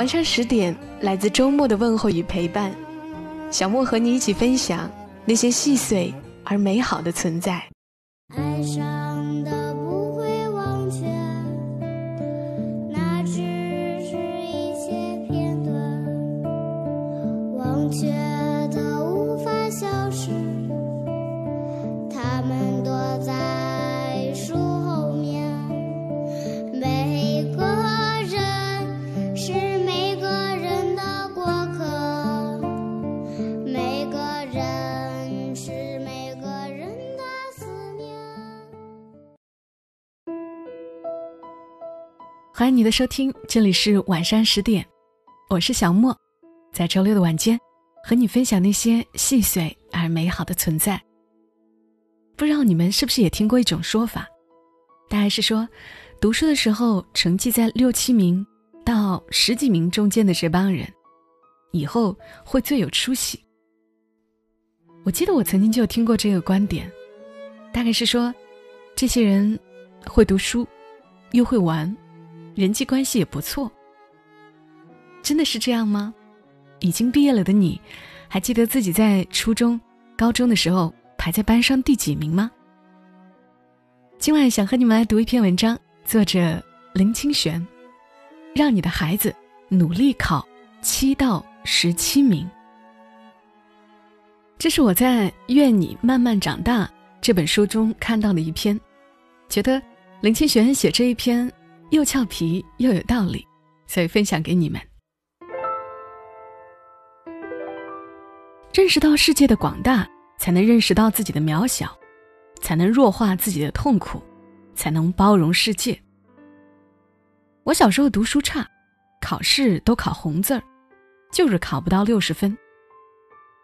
晚上十点，来自周末的问候与陪伴，小莫和你一起分享那些细碎而美好的存在。欢迎你的收听，这里是晚上十点，我是小莫，在周六的晚间和你分享那些细碎而美好的存在。不知道你们是不是也听过一种说法，大概是说，读书的时候成绩在六七名到十几名中间的这帮人，以后会最有出息。我记得我曾经就听过这个观点，大概是说，这些人会读书，又会玩。人际关系也不错，真的是这样吗？已经毕业了的你，还记得自己在初中、高中的时候排在班上第几名吗？今晚想和你们来读一篇文章，作者林清玄，让你的孩子努力考七到十七名。这是我在《愿你慢慢长大》这本书中看到的一篇，觉得林清玄写这一篇。又俏皮又有道理，所以分享给你们。认识到世界的广大，才能认识到自己的渺小，才能弱化自己的痛苦，才能包容世界。我小时候读书差，考试都考红字儿，就是考不到六十分。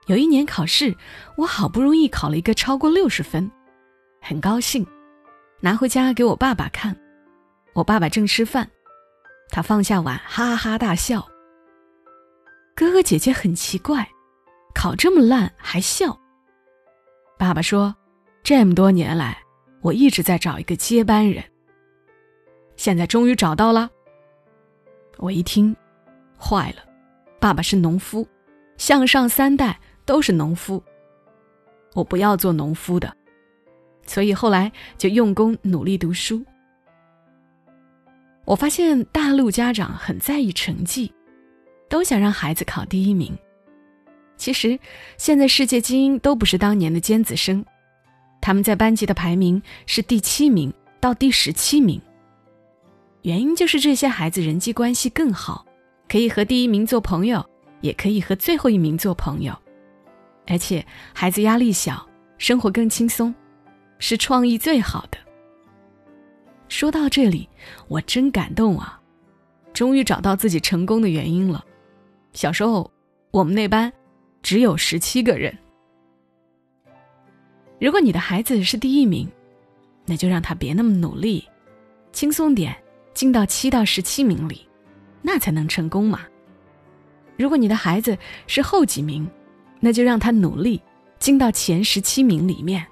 有一年考试，我好不容易考了一个超过六十分，很高兴，拿回家给我爸爸看。我爸爸正吃饭，他放下碗，哈哈大笑。哥哥姐姐很奇怪，考这么烂还笑。爸爸说：“这么多年来，我一直在找一个接班人，现在终于找到了。”我一听，坏了，爸爸是农夫，向上三代都是农夫。我不要做农夫的，所以后来就用功努力读书。我发现大陆家长很在意成绩，都想让孩子考第一名。其实，现在世界精英都不是当年的尖子生，他们在班级的排名是第七名到第十七名。原因就是这些孩子人际关系更好，可以和第一名做朋友，也可以和最后一名做朋友，而且孩子压力小，生活更轻松，是创意最好的。说到这里，我真感动啊！终于找到自己成功的原因了。小时候，我们那班只有十七个人。如果你的孩子是第一名，那就让他别那么努力，轻松点，进到七到十七名里，那才能成功嘛。如果你的孩子是后几名，那就让他努力，进到前十七名里面。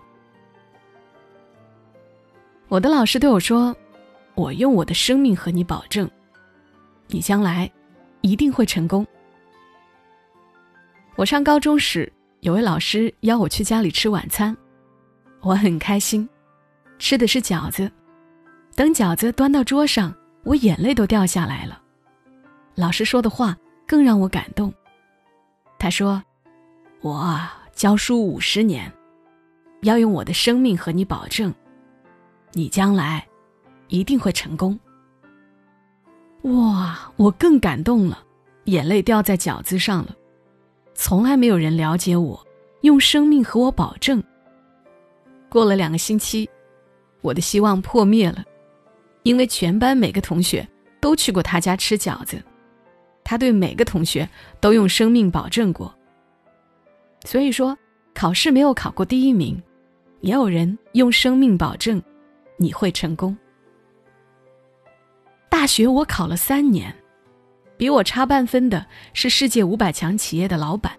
我的老师对我说：“我用我的生命和你保证，你将来一定会成功。”我上高中时，有位老师邀我去家里吃晚餐，我很开心，吃的是饺子。等饺子端到桌上，我眼泪都掉下来了。老师说的话更让我感动。他说：“我教书五十年，要用我的生命和你保证。”你将来一定会成功。哇，我更感动了，眼泪掉在饺子上了。从来没有人了解我，用生命和我保证。过了两个星期，我的希望破灭了，因为全班每个同学都去过他家吃饺子，他对每个同学都用生命保证过。所以说，考试没有考过第一名，也有人用生命保证你会成功。大学我考了三年，比我差半分的是世界五百强企业的老板。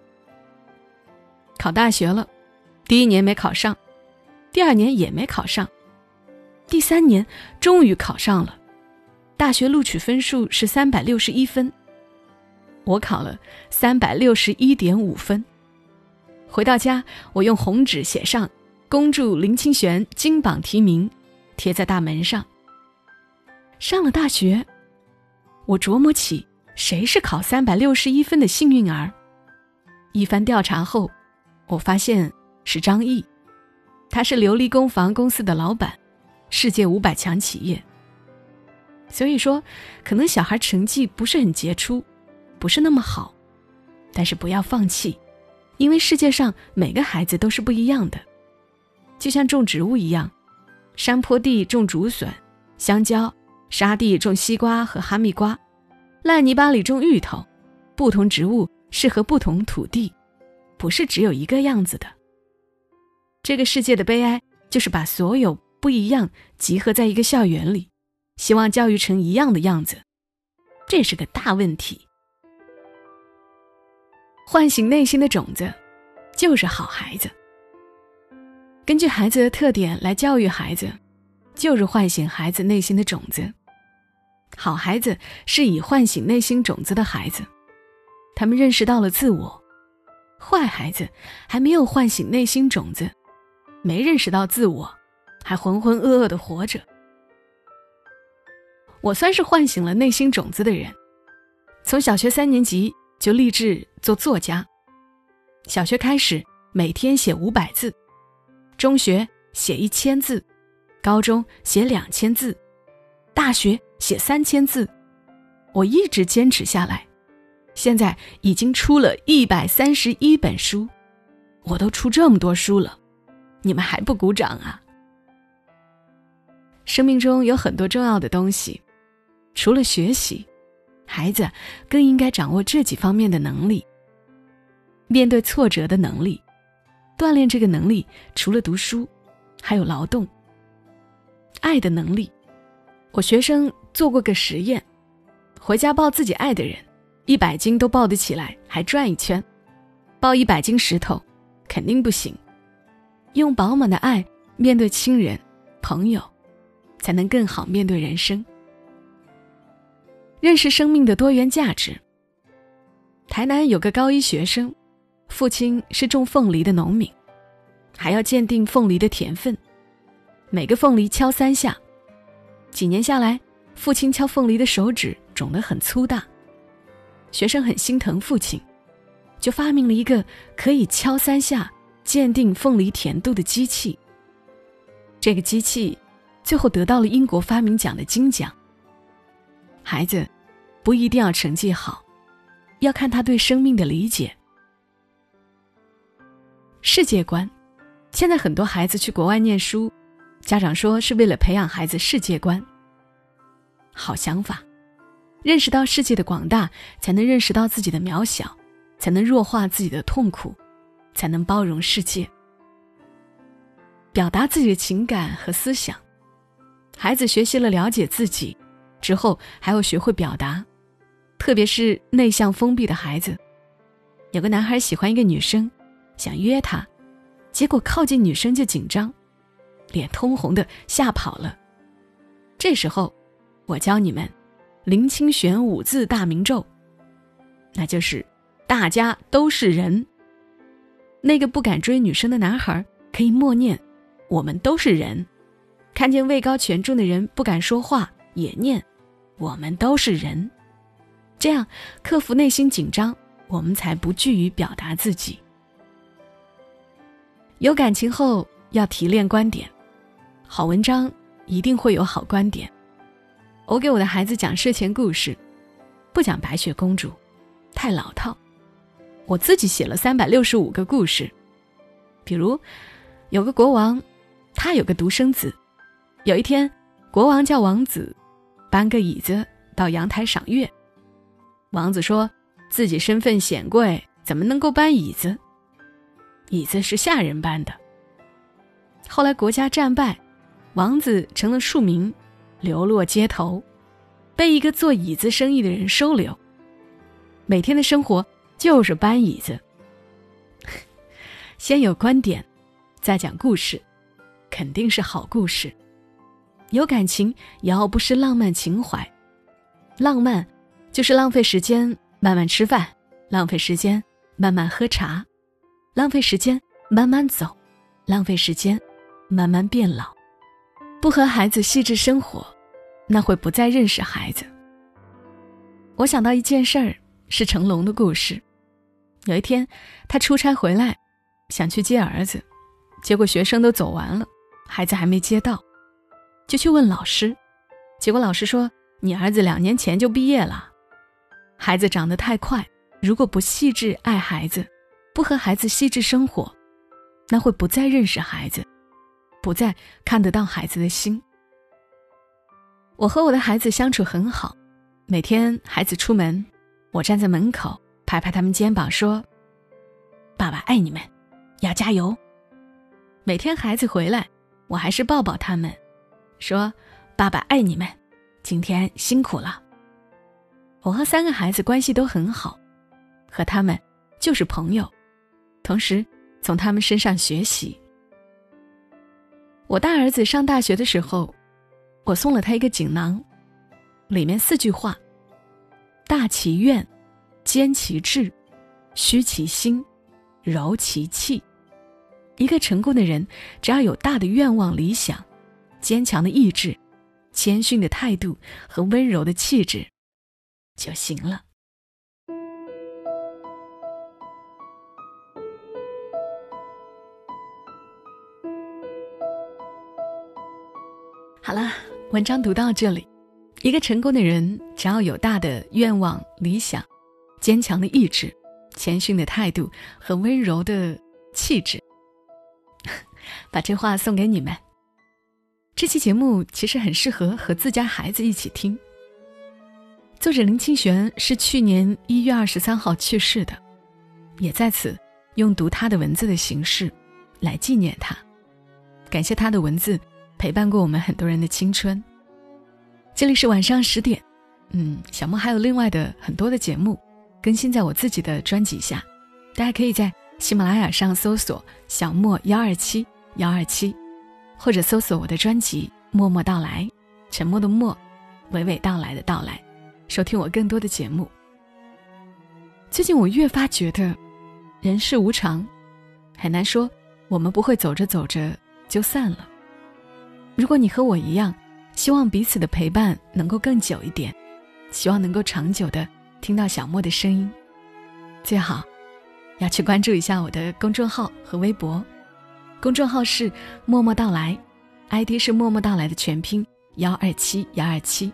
考大学了，第一年没考上，第二年也没考上，第三年终于考上了。大学录取分数是三百六十一分，我考了三百六十一点五分。回到家，我用红纸写上“恭祝林清玄金榜题名”，贴在大门上。上了大学，我琢磨起谁是考三百六十一分的幸运儿。一番调查后，我发现是张毅，他是琉璃工房公司的老板，世界五百强企业。所以说，可能小孩成绩不是很杰出，不是那么好，但是不要放弃，因为世界上每个孩子都是不一样的。就像种植物一样，山坡地种竹笋、香蕉，沙地种西瓜和哈密瓜，烂泥巴里种芋头，不同植物适合不同土地，不是只有一个样子的。这个世界的悲哀就是把所有不一样集合在一个校园里。希望教育成一样的样子，这是个大问题。唤醒内心的种子，就是好孩子。根据孩子的特点来教育孩子，就是唤醒孩子内心的种子。好孩子是以唤醒内心种子的孩子，他们认识到了自我；坏孩子还没有唤醒内心种子，没认识到自我，还浑浑噩噩的活着。我算是唤醒了内心种子的人，从小学三年级就立志做作家。小学开始每天写五百字，中学写一千字，高中写两千字，大学写三千字。我一直坚持下来，现在已经出了一百三十一本书。我都出这么多书了，你们还不鼓掌啊？生命中有很多重要的东西。除了学习，孩子更应该掌握这几方面的能力：面对挫折的能力，锻炼这个能力。除了读书，还有劳动、爱的能力。我学生做过个实验，回家抱自己爱的人，一百斤都抱得起来，还转一圈；抱一百斤石头，肯定不行。用饱满的爱面对亲人、朋友，才能更好面对人生。认识生命的多元价值。台南有个高一学生，父亲是种凤梨的农民，还要鉴定凤梨的甜分，每个凤梨敲三下。几年下来，父亲敲凤梨的手指肿得很粗大。学生很心疼父亲，就发明了一个可以敲三下鉴定凤梨甜度的机器。这个机器最后得到了英国发明奖的金奖。孩子，不一定要成绩好，要看他对生命的理解。世界观，现在很多孩子去国外念书，家长说是为了培养孩子世界观。好想法，认识到世界的广大，才能认识到自己的渺小，才能弱化自己的痛苦，才能包容世界。表达自己的情感和思想，孩子学习了了解自己。之后还要学会表达，特别是内向封闭的孩子。有个男孩喜欢一个女生，想约她，结果靠近女生就紧张，脸通红的吓跑了。这时候，我教你们林清玄五字大明咒，那就是大家都是人。那个不敢追女生的男孩可以默念：“我们都是人。”看见位高权重的人不敢说话。也念，我们都是人，这样克服内心紧张，我们才不惧于表达自己。有感情后要提炼观点，好文章一定会有好观点。我给我的孩子讲睡前故事，不讲白雪公主，太老套。我自己写了三百六十五个故事，比如有个国王，他有个独生子，有一天，国王叫王子。搬个椅子到阳台赏月，王子说自己身份显贵，怎么能够搬椅子？椅子是下人搬的。后来国家战败，王子成了庶民，流落街头，被一个做椅子生意的人收留。每天的生活就是搬椅子。先有观点，再讲故事，肯定是好故事。有感情，也要不失浪漫情怀。浪漫，就是浪费时间慢慢吃饭，浪费时间慢慢喝茶，浪费时间慢慢走，浪费时间慢慢变老。不和孩子细致生活，那会不再认识孩子。我想到一件事儿，是成龙的故事。有一天，他出差回来，想去接儿子，结果学生都走完了，孩子还没接到。就去问老师，结果老师说：“你儿子两年前就毕业了。”孩子长得太快，如果不细致爱孩子，不和孩子细致生活，那会不再认识孩子，不再看得到孩子的心。我和我的孩子相处很好，每天孩子出门，我站在门口拍拍他们肩膀说：“爸爸爱你们，要加油。”每天孩子回来，我还是抱抱他们。说：“爸爸爱你们，今天辛苦了。”我和三个孩子关系都很好，和他们就是朋友，同时从他们身上学习。我大儿子上大学的时候，我送了他一个锦囊，里面四句话：大其愿，坚其志，虚其心，柔其气。一个成功的人，只要有大的愿望、理想。坚强的意志、谦逊的态度和温柔的气质，就行了。文章读到这里，一个成功的人，只要有大的愿望、理想、坚强的意志、谦逊的态度和温柔的气质，把这话送给你们。这期节目其实很适合和自家孩子一起听。作者林清玄是去年一月二十三号去世的，也在此用读他的文字的形式来纪念他，感谢他的文字陪伴过我们很多人的青春。这里是晚上十点，嗯，小莫还有另外的很多的节目更新在我自己的专辑下，大家可以在喜马拉雅上搜索“小莫幺二七幺二七”。或者搜索我的专辑《默默到来》，沉默的默，娓娓道来的到来，收听我更多的节目。最近我越发觉得，人世无常，很难说我们不会走着走着就散了。如果你和我一样，希望彼此的陪伴能够更久一点，希望能够长久的听到小莫的声音，最好要去关注一下我的公众号和微博。公众号是“默默到来 ”，ID 是“默默到来”的全拼幺二七幺二七。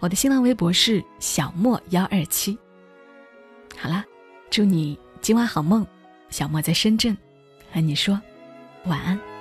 我的新浪微博是“小莫幺二七”。好啦，祝你今晚好梦。小莫在深圳，和你说晚安。